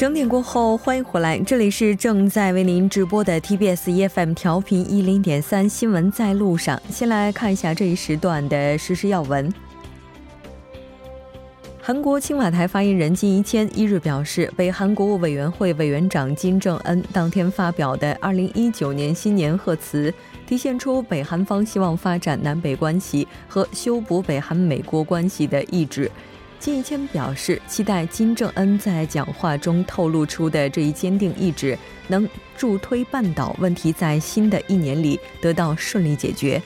整点过后，欢迎回来，这里是正在为您直播的 TBS EFM 调频一零点三新闻在路上。先来看一下这一时段的实时要闻。韩国青瓦台发言人金一谦一日表示，北韩国务委员会委员长金正恩当天发表的二零一九年新年贺词，体现出北韩方希望发展南北关系和修补北韩美国关系的意志。金一谦表示，期待金正恩在讲话中透露出的这一坚定意志，能助推半岛问题在新的一年里得到顺利解决。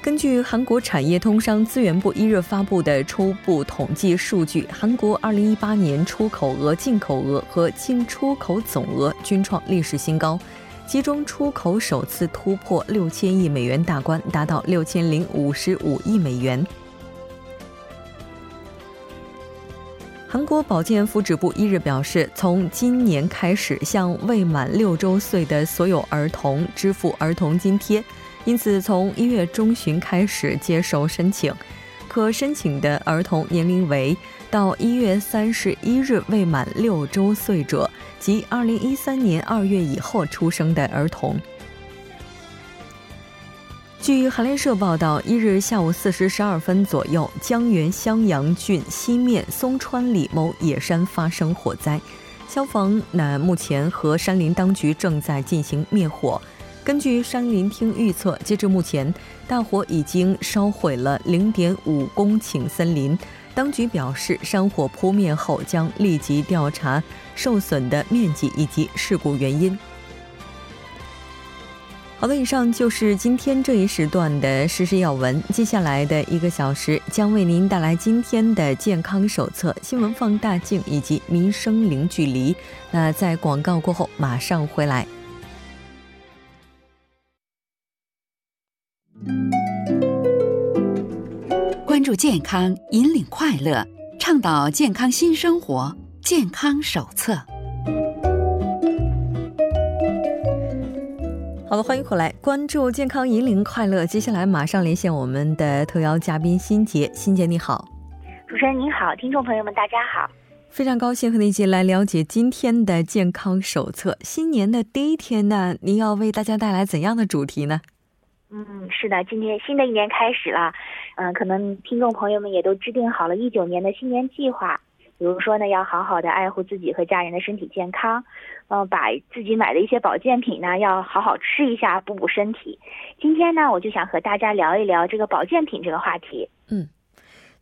根据韩国产业通商资源部一日发布的初步统计数据，韩国2018年出口额、进口额和进出口总额均创历史新高，其中出口首次突破六千亿美元大关，达到六千零五十五亿美元。韩国保健福祉部一日表示，从今年开始向未满六周岁的所有儿童支付儿童津贴，因此从一月中旬开始接受申请。可申请的儿童年龄为到一月三十一日未满六周岁者及二零一三年二月以后出生的儿童。据韩联社报道，一日下午四时十二分左右，江原襄阳郡西面松川里某野山发生火灾，消防那目前和山林当局正在进行灭火。根据山林厅预测，截至目前，大火已经烧毁了零点五公顷森林。当局表示，山火扑灭后将立即调查受损的面积以及事故原因。好的，以上就是今天这一时段的实时要闻。接下来的一个小时将为您带来今天的健康手册、新闻放大镜以及民生零距离。那在广告过后马上回来。关注健康，引领快乐，倡导健康新生活，健康手册。好的，欢迎回来，关注健康，引领快乐。接下来马上连线我们的特邀嘉宾辛杰，辛杰你好，主持人您好，听众朋友们大家好，非常高兴和您一起来了解今天的健康手册。新年的第一天呢，您要为大家带来怎样的主题呢？嗯，是的，今天新的一年开始了，嗯，可能听众朋友们也都制定好了一九年的新年计划。比如说呢，要好好的爱护自己和家人的身体健康，嗯，把自己买的一些保健品呢，要好好吃一下，补补身体。今天呢，我就想和大家聊一聊这个保健品这个话题。嗯，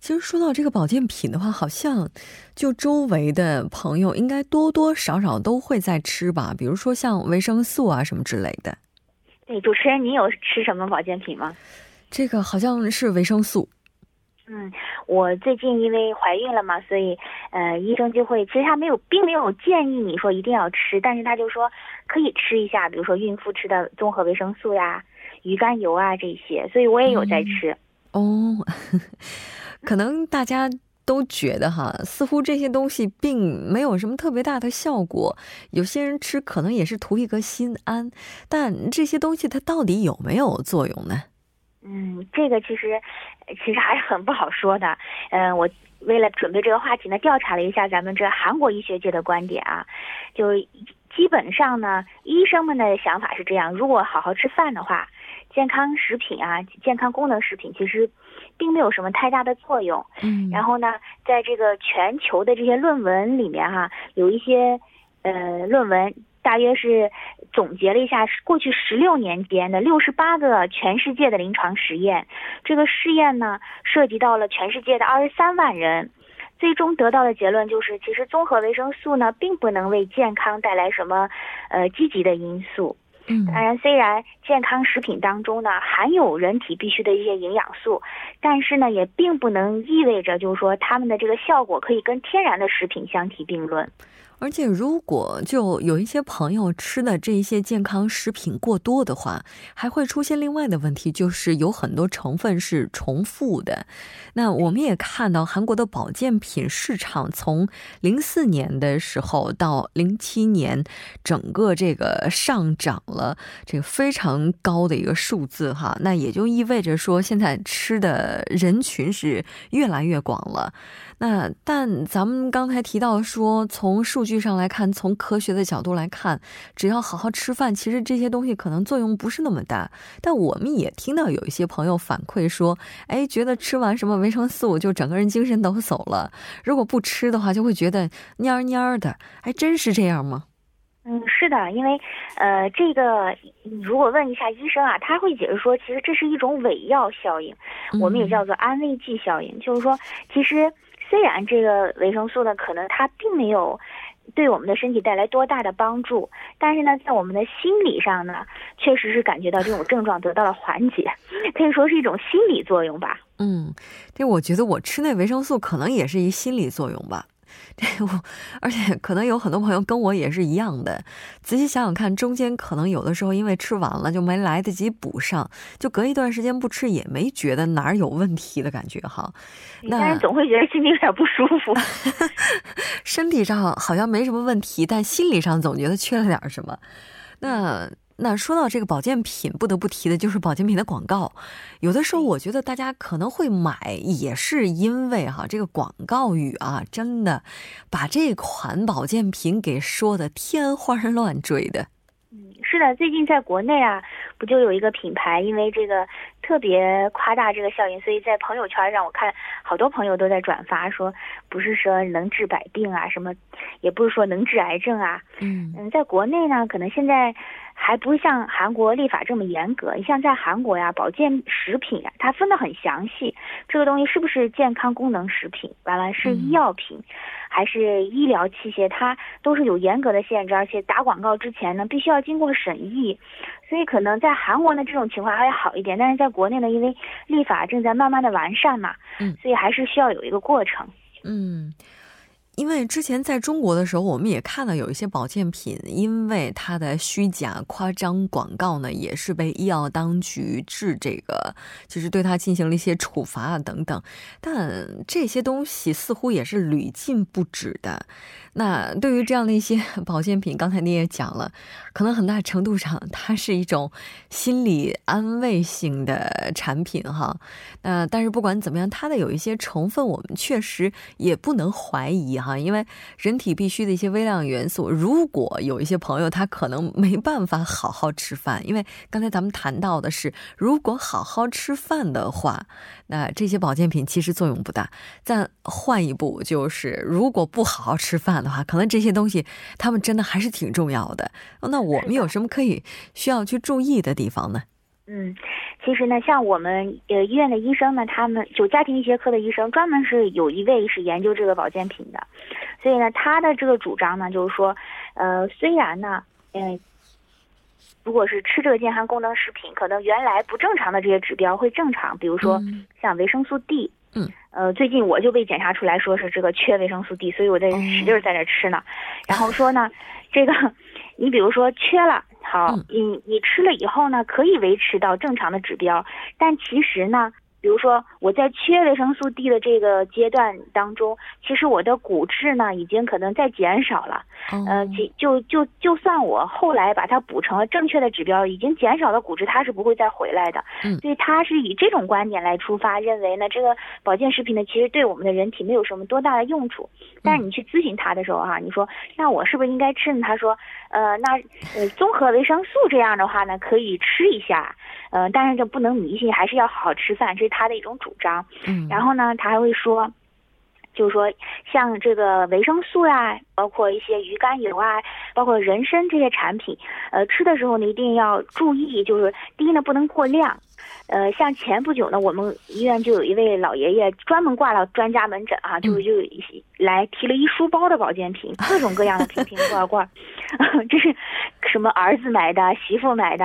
其实说到这个保健品的话，好像就周围的朋友应该多多少少都会在吃吧，比如说像维生素啊什么之类的。对，主持人，你有吃什么保健品吗？这个好像是维生素。嗯，我最近因为怀孕了嘛，所以，呃，医生就会，其实他没有，并没有建议你说一定要吃，但是他就说可以吃一下，比如说孕妇吃的综合维生素呀、鱼肝油啊这些，所以我也有在吃。哦，可能大家都觉得哈，似乎这些东西并没有什么特别大的效果，有些人吃可能也是图一个心安，但这些东西它到底有没有作用呢？嗯，这个其实，其实还是很不好说的。嗯，我为了准备这个话题呢，调查了一下咱们这韩国医学界的观点啊，就基本上呢，医生们的想法是这样：如果好好吃饭的话，健康食品啊，健康功能食品其实并没有什么太大的作用。嗯，然后呢，在这个全球的这些论文里面哈，有一些呃论文。大约是总结了一下过去十六年间的六十八个全世界的临床实验，这个试验呢涉及到了全世界的二十三万人，最终得到的结论就是，其实综合维生素呢并不能为健康带来什么呃积极的因素。嗯，当然，虽然健康食品当中呢含有人体必需的一些营养素，但是呢也并不能意味着就是说它们的这个效果可以跟天然的食品相提并论。而且，如果就有一些朋友吃的这些健康食品过多的话，还会出现另外的问题，就是有很多成分是重复的。那我们也看到，韩国的保健品市场从零四年的时候到零七年，整个这个上涨了这个非常高的一个数字哈。那也就意味着说，现在吃的人群是越来越广了。那但咱们刚才提到说，从数据上来看，从科学的角度来看，只要好好吃饭，其实这些东西可能作用不是那么大。但我们也听到有一些朋友反馈说，哎，觉得吃完什么维生素就整个人精神抖擞了，如果不吃的话，就会觉得蔫蔫的。还真是这样吗？嗯，是的，因为呃，这个如果问一下医生啊，他会解释说，其实这是一种伪药效应，我们也叫做安慰剂效应，就是说，其实。虽然这个维生素呢，可能它并没有对我们的身体带来多大的帮助，但是呢，在我们的心理上呢，确实是感觉到这种症状得到了缓解，可以说是一种心理作用吧。嗯，这我觉得我吃那维生素可能也是一心理作用吧。对，我而且可能有很多朋友跟我也是一样的。仔细想想看，中间可能有的时候因为吃完了就没来得及补上，就隔一段时间不吃也没觉得哪儿有问题的感觉哈。但是总会觉得心里有点不舒服。身体上好像没什么问题，但心理上总觉得缺了点什么。那。那说到这个保健品，不得不提的就是保健品的广告。有的时候，我觉得大家可能会买，也是因为哈，这个广告语啊，真的把这款保健品给说的天花乱坠的。嗯，是的，最近在国内啊，不就有一个品牌，因为这个特别夸大这个效应，所以在朋友圈让我看好多朋友都在转发，说不是说能治百病啊，什么，也不是说能治癌症啊。嗯嗯，在国内呢，可能现在。还不像韩国立法这么严格。你像在韩国呀，保健食品呀，它分得很详细。这个东西是不是健康功能食品？完了是医药品，还是医疗器械？它都是有严格的限制，而且打广告之前呢，必须要经过审议。所以可能在韩国呢，这种情况还好一点。但是在国内呢，因为立法正在慢慢的完善嘛，嗯，所以还是需要有一个过程。嗯。因为之前在中国的时候，我们也看到有一些保健品，因为它的虚假夸张广告呢，也是被医药当局治这个，就是对它进行了一些处罚啊等等。但这些东西似乎也是屡禁不止的。那对于这样的一些 保健品，刚才你也讲了，可能很大程度上它是一种心理安慰性的产品哈。那但是不管怎么样，它的有一些成分，我们确实也不能怀疑。哈，因为人体必需的一些微量元素，如果有一些朋友他可能没办法好好吃饭，因为刚才咱们谈到的是，如果好好吃饭的话，那这些保健品其实作用不大。但换一步，就是如果不好好吃饭的话，可能这些东西他们真的还是挺重要的。那我们有什么可以需要去注意的地方呢？嗯。其实呢，像我们呃医院的医生呢，他们就家庭医学科的医生，专门是有一位是研究这个保健品的，所以呢，他的这个主张呢，就是说，呃，虽然呢，嗯，如果是吃这个健康功能食品，可能原来不正常的这些指标会正常，比如说像维生素 D，嗯，呃，最近我就被检查出来说是这个缺维生素 D，所以我在使劲在这吃呢，然后说呢，这个你比如说缺了。好，你你吃了以后呢，可以维持到正常的指标，但其实呢。比如说我在缺维生素 D 的这个阶段当中，其实我的骨质呢已经可能在减少了，嗯，就就就算我后来把它补成了正确的指标，已经减少了骨质，它是不会再回来的。嗯，所以他是以这种观点来出发，认为呢这个保健食品呢其实对我们的人体没有什么多大的用处。但是你去咨询他的时候哈，你说那我是不是应该吃呢？他说，呃，那呃综合维生素这样的话呢可以吃一下。嗯，但是这不能迷信，还是要好好吃饭，这是他的一种主张。嗯，然后呢，他还会说，就是说像这个维生素啊，包括一些鱼肝油啊，包括人参这些产品，呃，吃的时候呢一定要注意，就是第一呢不能过量。呃，像前不久呢，我们医院就有一位老爷爷专门挂了专家门诊啊，就就来提了一书包的保健品，各种各样的瓶瓶罐罐，这是什么儿子买的、媳妇买的、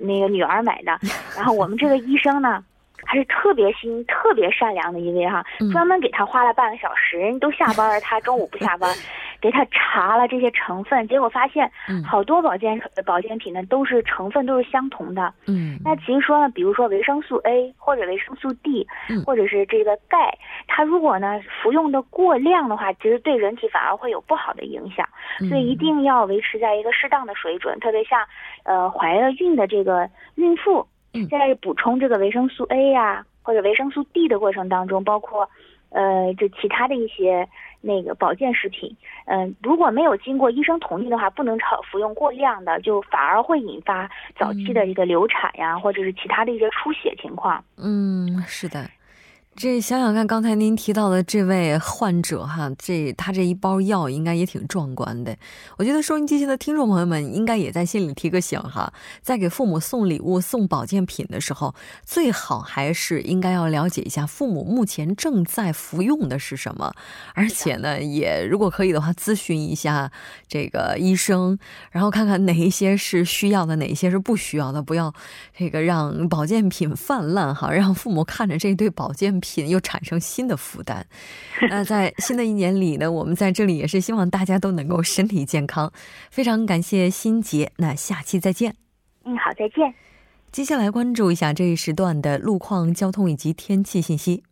那个女儿买的。然后我们这个医生呢，还是特别心、特别善良的一位哈，专门给他花了半个小时，人都下班了，他中午不下班，给他查了这些成分，结果发现好多保健保健品呢都是成分都是相同的。嗯，那其实说呢，比如说维生素 A 或者维生素 D，或者是这个钙，它如果呢服用的过量的话，其实对人体反而会有不好的影响。所以一定要维持在一个适当的水准，特别像呃怀了孕的这个孕妇，在补充这个维生素 A 呀或者维生素 D 的过程当中，包括呃就其他的一些。那个保健食品，嗯，如果没有经过医生同意的话，不能超服用过量的，就反而会引发早期的这个流产呀，或者是其他的一些出血情况。嗯，是的。这想想看，刚才您提到的这位患者哈，这他这一包药应该也挺壮观的。我觉得收音机前的听众朋友们应该也在心里提个醒哈，在给父母送礼物、送保健品的时候，最好还是应该要了解一下父母目前正在服用的是什么，而且呢，也如果可以的话，咨询一下这个医生，然后看看哪一些是需要的，哪一些是不需要的，不要这个让保健品泛滥哈，让父母看着这对保健品。品又产生新的负担，那在新的一年里呢，我们在这里也是希望大家都能够身体健康。非常感谢心杰，那下期再见。嗯，好，再见。接下来关注一下这一时段的路况、交通以及天气信息。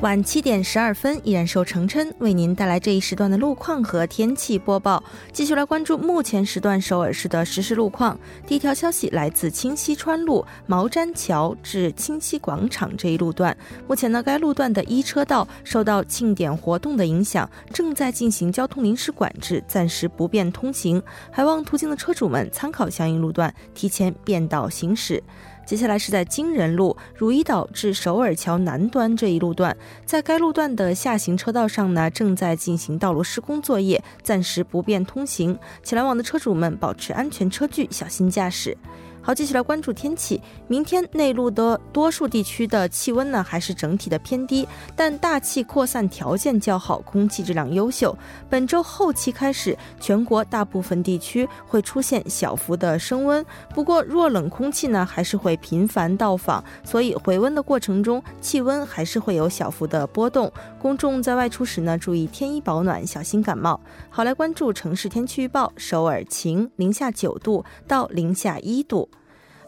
晚七点十二分，依然受程琛为您带来这一时段的路况和天气播报。继续来关注目前时段首尔市的实时路况。第一条消息来自清溪川路毛毡桥至清溪广场这一路段，目前呢，该路段的一车道受到庆典活动的影响，正在进行交通临时管制，暂时不便通行，还望途经的车主们参考相应路段，提前变道行驶。接下来是在金仁路汝矣岛至首尔桥南端这一路段，在该路段的下行车道上呢，正在进行道路施工作业，暂时不便通行，请来往的车主们保持安全车距，小心驾驶。好，继续来关注天气。明天内陆的多数地区的气温呢，还是整体的偏低，但大气扩散条件较好，空气质量优秀。本周后期开始，全国大部分地区会出现小幅的升温，不过弱冷空气呢，还是会频繁到访，所以回温的过程中，气温还是会有小幅的波动。公众在外出时呢，注意添衣保暖，小心感冒。好，来关注城市天气预报：首尔晴，零下九度到零下一度。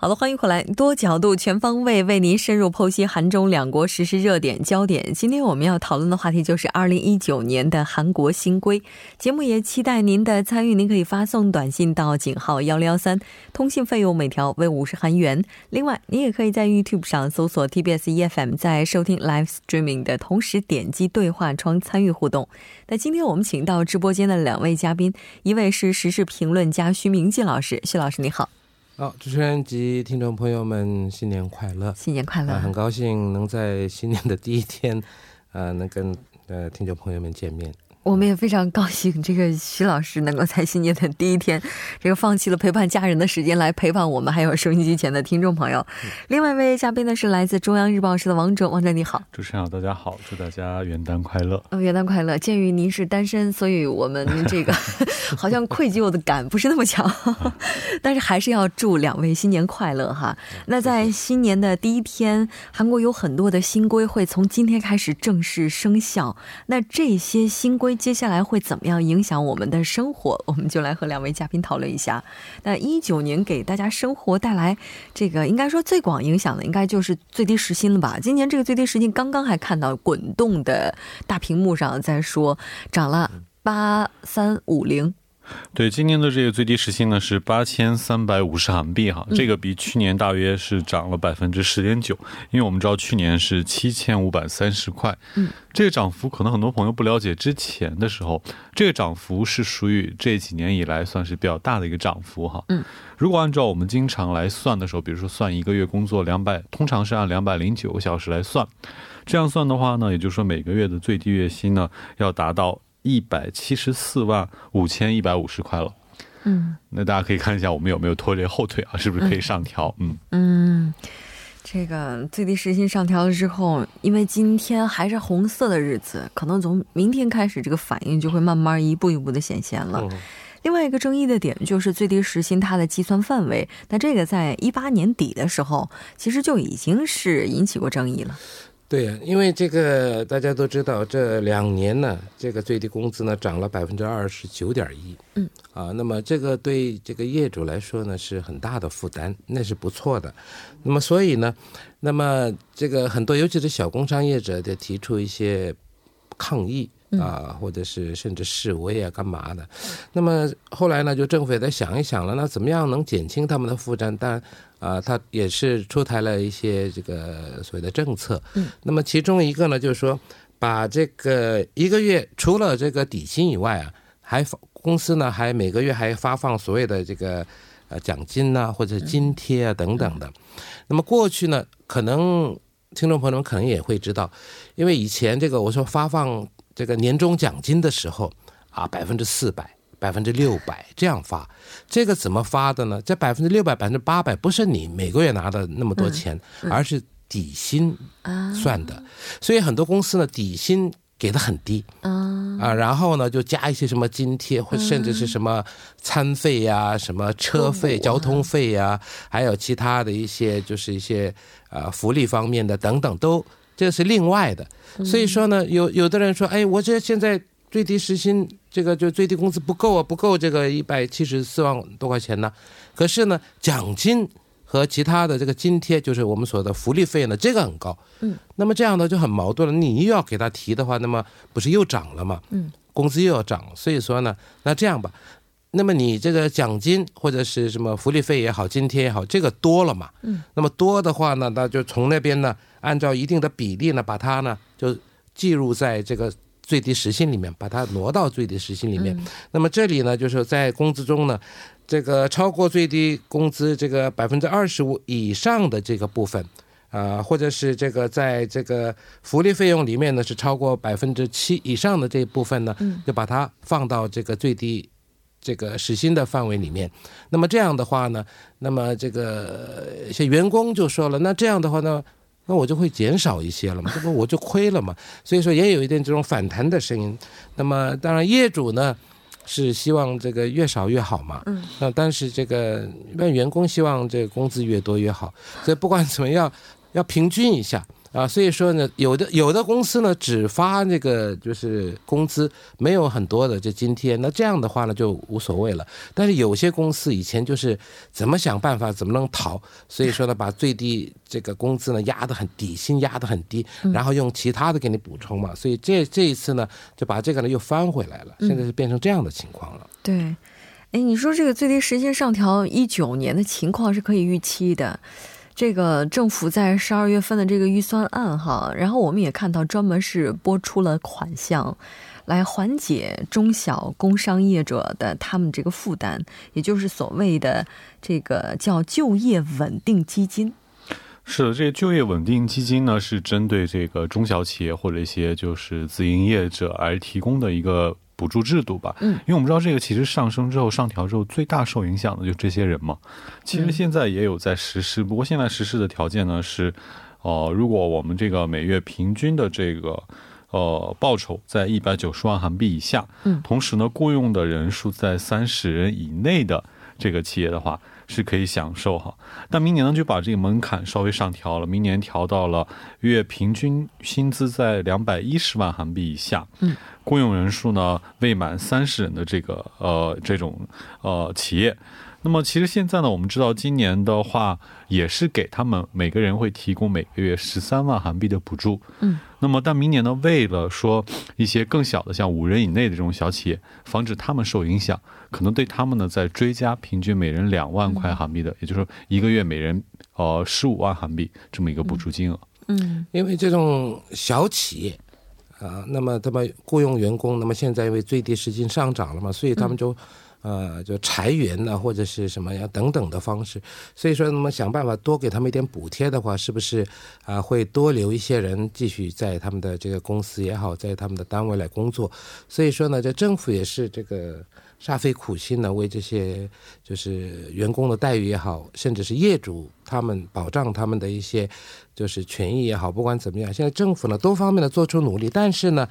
好的，欢迎回来，多角度、全方位为您深入剖析韩中两国实时热点焦点。今天我们要讨论的话题就是二零一九年的韩国新规。节目也期待您的参与，您可以发送短信到井号幺零幺三，通信费用每条为五十韩元。另外，您也可以在 YouTube 上搜索 TBS EFM，在收听 Live Streaming 的同时点击对话窗参与互动。那今天我们请到直播间的两位嘉宾，一位是时事评论家徐明季老师，徐老师你好。好，主持人及听众朋友们，新年快乐！新年快乐！很高兴能在新年的第一天，呃，能跟呃听众朋友们见面。我们也非常高兴，这个徐老师能够在新年的第一天，这个放弃了陪伴家人的时间来陪伴我们，还有收音机前的听众朋友。另外一位嘉宾呢是来自中央日报社的王哲，王哲你好，主持人好，大家好，祝大家元旦快乐。呃，元旦快乐。鉴于您是单身，所以我们 这个好像愧疚的感不是那么强，但是还是要祝两位新年快乐哈。那在新年的第一天，韩国有很多的新规会从今天开始正式生效，那这些新规。接下来会怎么样影响我们的生活？我们就来和两位嘉宾讨论一下。那一九年给大家生活带来这个应该说最广影响的，应该就是最低时薪了吧？今年这个最低时薪刚刚还看到滚动的大屏幕上在说涨了八三五零。对，今年的这个最低时薪呢是八千三百五十韩币哈，这个比去年大约是涨了百分之十点九，因为我们知道去年是七千五百三十块，嗯，这个涨幅可能很多朋友不了解，之前的时候这个涨幅是属于这几年以来算是比较大的一个涨幅哈，嗯，如果按照我们经常来算的时候，比如说算一个月工作两百，通常是按两百零九个小时来算，这样算的话呢，也就是说每个月的最低月薪呢要达到。一百七十四万五千一百五十块了，嗯，那大家可以看一下我们有没有拖这后腿啊？是不是可以上调？嗯嗯，这个最低时薪上调了之后，因为今天还是红色的日子，可能从明天开始，这个反应就会慢慢一步一步的显现了。另外一个争议的点就是最低时薪它的计算范围，那这个在一八年底的时候，其实就已经是引起过争议了。对呀，因为这个大家都知道，这两年呢，这个最低工资呢涨了百分之二十九点一，嗯，啊，那么这个对这个业主来说呢是很大的负担，那是不错的。那么所以呢，那么这个很多尤其是小工商业者就提出一些抗议。啊，或者是甚至示威啊，干嘛的？那么后来呢，就政府也在想一想了，那怎么样能减轻他们的负担？但啊，他也是出台了一些这个所谓的政策。嗯，那么其中一个呢，就是说把这个一个月除了这个底薪以外啊，还公司呢还每个月还发放所谓的这个呃奖金呐，或者津贴啊等等的。那么过去呢，可能听众朋友们可能也会知道，因为以前这个我说发放。这个年终奖金的时候，啊，百分之四百、百分之六百这样发，这个怎么发的呢？这百分之六百、百分之八百不是你每个月拿的那么多钱，而是底薪算的。所以很多公司呢，底薪给的很低，啊，然后呢就加一些什么津贴，或甚至是什么餐费呀、什么车费、交通费呀，还有其他的一些就是一些呃福利方面的等等都。这是另外的，所以说呢，有有的人说，哎，我这现在最低时薪这个就最低工资不够啊，不够这个一百七十四万多块钱呢。可是呢，奖金和其他的这个津贴，就是我们说的福利费呢，这个很高。嗯，那么这样呢就很矛盾了。你又要给他提的话，那么不是又涨了吗？嗯，工资又要涨，所以说呢，那这样吧。那么你这个奖金或者是什么福利费也好，津贴也好，这个多了嘛？嗯。那么多的话呢，那就从那边呢，按照一定的比例呢，把它呢就计入在这个最低时薪里面，把它挪到最低时薪里面。那么这里呢，就是在工资中呢，这个超过最低工资这个百分之二十五以上的这个部分，啊，或者是这个在这个福利费用里面呢是超过百分之七以上的这一部分呢，就把它放到这个最低。这个时薪的范围里面，那么这样的话呢，那么这个一些员工就说了，那这样的话呢，那我就会减少一些了嘛，这不我就亏了嘛。所以说也有一点这种反弹的声音。那么当然业主呢是希望这个越少越好嘛，嗯，那但是这个一般员工希望这个工资越多越好。所以不管怎么样，要平均一下。啊，所以说呢，有的有的公司呢只发那个就是工资，没有很多的这津贴，那这样的话呢就无所谓了。但是有些公司以前就是怎么想办法怎么能逃，所以说呢把最低这个工资呢压得很底薪压得很低，然后用其他的给你补充嘛。所以这这一次呢就把这个呢又翻回来了，现在是变成这样的情况了。对，哎，你说这个最低时薪上调一九年的情况是可以预期的。这个政府在十二月份的这个预算案哈，然后我们也看到专门是拨出了款项，来缓解中小工商业者的他们这个负担，也就是所谓的这个叫就业稳定基金。是的，这个就业稳定基金呢，是针对这个中小企业或者一些就是自营业者而提供的一个。补助制度吧，嗯，因为我们知道这个其实上升之后上调之后，最大受影响的就这些人嘛。其实现在也有在实施，不过现在实施的条件呢是，呃，如果我们这个每月平均的这个呃报酬在一百九十万韩币以下，嗯，同时呢雇佣的人数在三十人以内的这个企业的话。是可以享受哈，但明年呢就把这个门槛稍微上调了，明年调到了月平均薪资在两百一十万韩币以下，嗯，雇佣人数呢未满三十人的这个呃这种呃企业，那么其实现在呢我们知道今年的话也是给他们每个人会提供每个月十三万韩币的补助，嗯，那么，但明年呢，为了说一些更小的，像五人以内的这种小企业，防止他们受影响，可能对他们呢，再追加平均每人两万块韩币的，也就是说一个月每人呃十五万韩币这么一个补助金额。嗯，因为这种小企业啊，那么他们雇佣员工，那么现在因为最低时薪上涨了嘛，所以他们就。呃，就裁员呢，或者是什么呀等等的方式，所以说，那么想办法多给他们一点补贴的话，是不是啊会多留一些人继续在他们的这个公司也好，在他们的单位来工作？所以说呢，这政府也是这个煞费苦心呢，为这些就是员工的待遇也好，甚至是业主他们保障他们的一些就是权益也好，不管怎么样，现在政府呢多方面的做出努力，但是呢。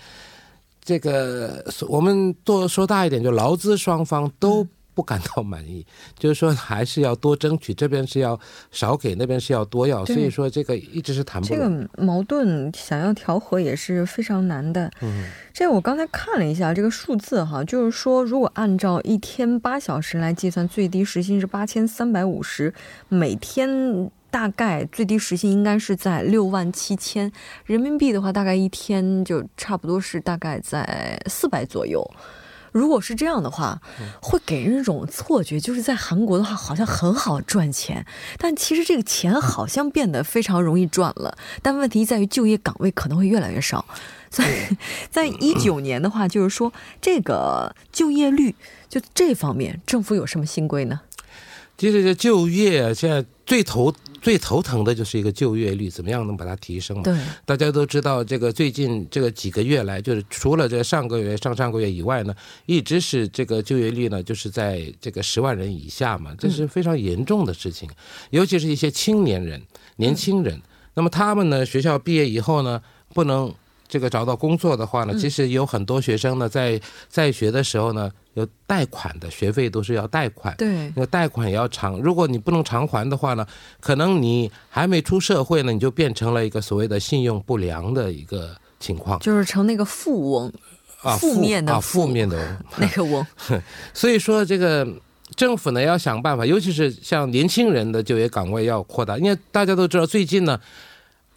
这个我们多说大一点，就劳资双方都不感到满意，就是说还是要多争取，这边是要少给，那边是要多要，所以说这个一直是谈不。这个矛盾想要调和也是非常难的。嗯，这我刚才看了一下这个数字哈，就是说如果按照一天八小时来计算，最低时薪是八千三百五十，每天。大概最低时薪应该是在六万七千人民币的话，大概一天就差不多是大概在四百左右。如果是这样的话，会给人一种错觉，就是在韩国的话好像很好赚钱，但其实这个钱好像变得非常容易赚了。但问题在于就业岗位可能会越来越少。所以 在一九年的话，就是说这个就业率就这方面，政府有什么新规呢？其实这就业现在最头。最头疼的就是一个就业率，怎么样能把它提升？对，大家都知道，这个最近这个几个月来，就是除了这上个月、上上个月以外呢，一直是这个就业率呢，就是在这个十万人以下嘛，这是非常严重的事情。尤其是一些青年人、年轻人，那么他们呢，学校毕业以后呢，不能这个找到工作的话呢，其实有很多学生呢，在在学的时候呢。有贷款的学费都是要贷款，对，那贷款也要偿。如果你不能偿还的话呢，可能你还没出社会呢，你就变成了一个所谓的信用不良的一个情况，就是成那个富翁啊，负面的啊，负面的 那个翁。所以说，这个政府呢要想办法，尤其是像年轻人的就业岗位要扩大，因为大家都知道，最近呢，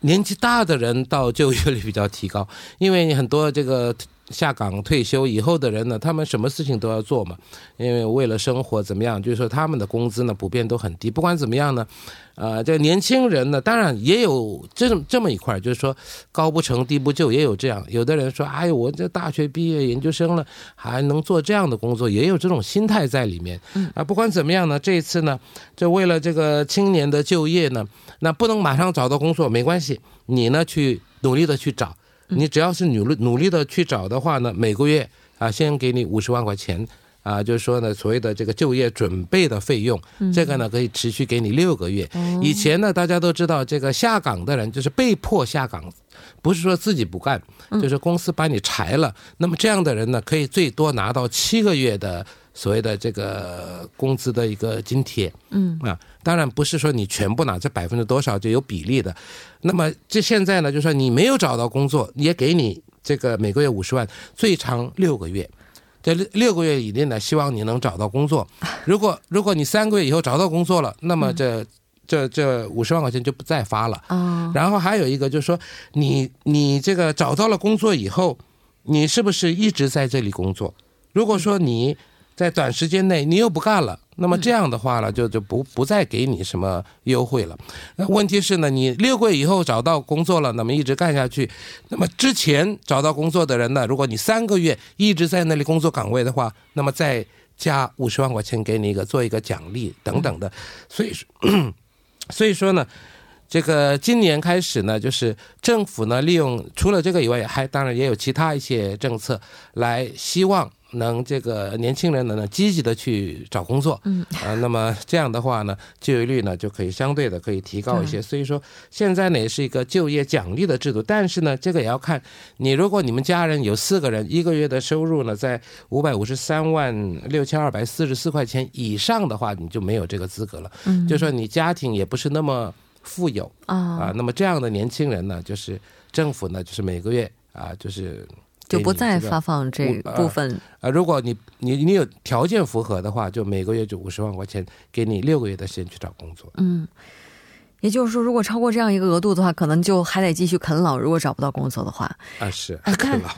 年纪大的人到就业率比较提高，因为很多这个。下岗退休以后的人呢，他们什么事情都要做嘛，因为为了生活怎么样，就是说他们的工资呢普遍都很低。不管怎么样呢，呃，这年轻人呢，当然也有这么这么一块，就是说高不成低不就，也有这样。有的人说，哎，我这大学毕业研究生了，还能做这样的工作，也有这种心态在里面。啊，不管怎么样呢，这一次呢，就为了这个青年的就业呢，那不能马上找到工作没关系，你呢去努力的去找。你只要是努力努力的去找的话呢，每个月啊，先给你五十万块钱啊，就是说呢，所谓的这个就业准备的费用，这个呢可以持续给你六个月。以前呢，大家都知道这个下岗的人就是被迫下岗，不是说自己不干，就是公司把你裁了。那么这样的人呢，可以最多拿到七个月的。所谓的这个工资的一个津贴，嗯啊，当然不是说你全部拿这百分之多少就有比例的。那么这现在呢，就说你没有找到工作，也给你这个每个月五十万，最长六个月。这六六个月以内呢，希望你能找到工作。如果如果你三个月以后找到工作了，那么这这这五十万块钱就不再发了。啊，然后还有一个就是说，你你这个找到了工作以后，你是不是一直在这里工作？如果说你在短时间内你又不干了，那么这样的话呢，就就不不再给你什么优惠了。那问题是呢，你六个月以后找到工作了，那么一直干下去，那么之前找到工作的人呢，如果你三个月一直在那里工作岗位的话，那么再加五十万块钱给你一个做一个奖励等等的。所以说，所以说呢，这个今年开始呢，就是政府呢利用除了这个以外，还当然也有其他一些政策来希望。能这个年轻人呢，呢积极的去找工作，嗯啊，那么这样的话呢，就业率呢就可以相对的可以提高一些。所以说现在呢也是一个就业奖励的制度，但是呢这个也要看你，如果你们家人有四个人，一个月的收入呢在五百五十三万六千二百四十四块钱以上的话，你就没有这个资格了。嗯，就说你家庭也不是那么富有啊啊，那么这样的年轻人呢，就是政府呢就是每个月啊就是。就不再发放这部分啊！如果你你你有条件符合的话，就每个月就五十万块钱，给你六个月的时间去找工作。嗯，也就是说，如果超过这样一个额度的话，可能就还得继续啃老。如果找不到工作的话，啊是啃老。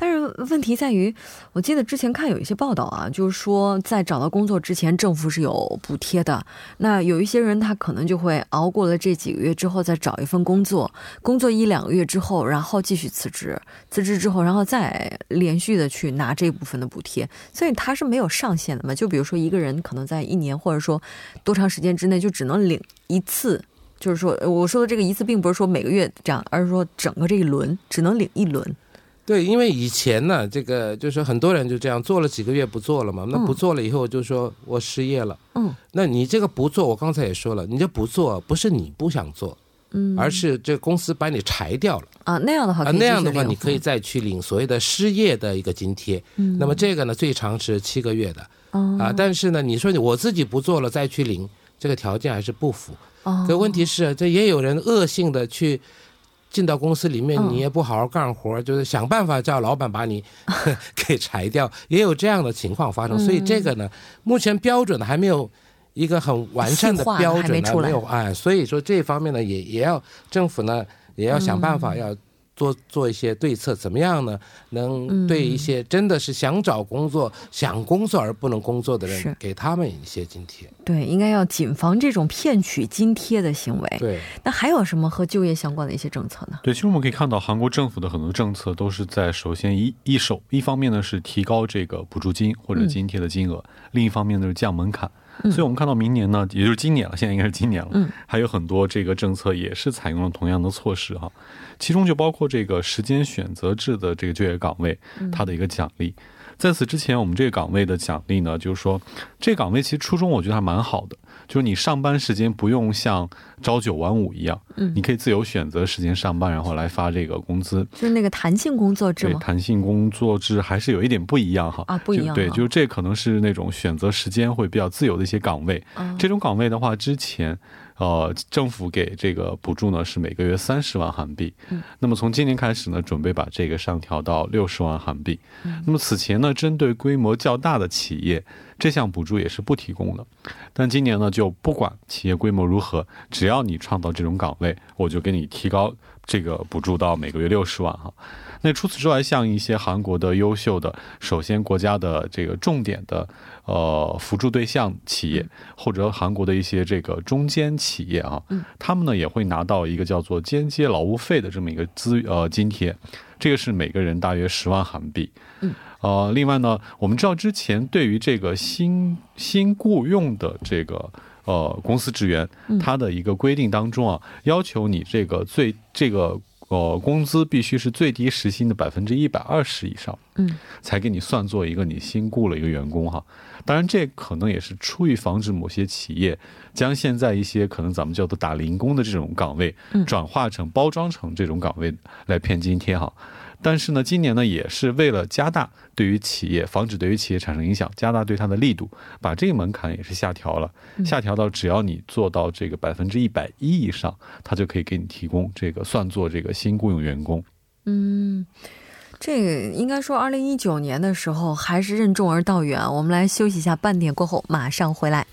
但是问题在于，我记得之前看有一些报道啊，就是说在找到工作之前，政府是有补贴的。那有一些人他可能就会熬过了这几个月之后，再找一份工作，工作一两个月之后，然后继续辞职，辞职之后，然后再连续的去拿这部分的补贴。所以他是没有上限的嘛？就比如说一个人可能在一年或者说多长时间之内，就只能领一次。就是说，我说的这个一次，并不是说每个月这样，而是说整个这一轮只能领一轮。对，因为以前呢，这个就是很多人就这样做了几个月不做了嘛，那不做了以后就说我失业了。嗯，那你这个不做，我刚才也说了，你这不做不是你不想做，嗯，而是这公司把你裁掉了啊。那样的话，那样的话，你可以再去领所谓的失业的一个津贴。嗯，那么这个呢，最长是七个月的。哦，啊，但是呢，你说我自己不做了再去领，这个条件还是不符。哦，可问题是，这也有人恶性的去。进到公司里面，你也不好好干活，就是想办法叫老板把你 给裁掉，也有这样的情况发生。所以这个呢，目前标准还没有一个很完善的标准呢，没有哎，所以说这方面呢，也也要政府呢也要想办法要。做做一些对策，怎么样呢？能对一些真的是想找工作、想工作而不能工作的人，给他们一些津贴。对，应该要谨防这种骗取津贴的行为。对，那还有什么和就业相关的一些政策呢？对，其实我们可以看到，韩国政府的很多政策都是在首先一一手，一方面呢是提高这个补助金或者津贴的金额，另一方面呢是降门槛。所以我们看到明年呢，也就是今年了，现在应该是今年了，嗯，还有很多这个政策也是采用了同样的措施哈，其中就包括这个时间选择制的这个就业岗位，它的一个奖励。在此之前，我们这个岗位的奖励呢，就是说，这岗位其实初衷我觉得还蛮好的，就是你上班时间不用像朝九晚五一样，嗯，你可以自由选择时间上班，然后来发这个工资，就是那个弹性工作制对，弹性工作制还是有一点不一样哈，啊，不一样，对，就是这可能是那种选择时间会比较自由的一些岗位，这种岗位的话，之前。呃，政府给这个补助呢是每个月三十万韩币，嗯，那么从今年开始呢，准备把这个上调到六十万韩币，嗯，那么此前呢，针对规模较大的企业，这项补助也是不提供的，但今年呢，就不管企业规模如何，只要你创造这种岗位，我就给你提高这个补助到每个月六十万哈。那除此之外，像一些韩国的优秀的，首先国家的这个重点的。呃，辅助对象企业或者韩国的一些这个中间企业啊，他们呢也会拿到一个叫做间接劳务费的这么一个资呃津贴，这个是每个人大约十万韩币。嗯，呃，另外呢，我们知道之前对于这个新新雇佣的这个呃公司职员，他的一个规定当中啊，要求你这个最这个。呃，工资必须是最低时薪的百分之一百二十以上，嗯，才给你算作一个你新雇了一个员工哈。当然，这可能也是出于防止某些企业将现在一些可能咱们叫做打零工的这种岗位，转化成包装成这种岗位来骗津贴哈。但是呢，今年呢也是为了加大对于企业防止对于企业产生影响，加大对它的力度，把这个门槛也是下调了，下调到只要你做到这个百分之一百一以上，它就可以给你提供这个算作这个新雇佣员工。嗯，这个应该说二零一九年的时候还是任重而道远。我们来休息一下，半点过后马上回来。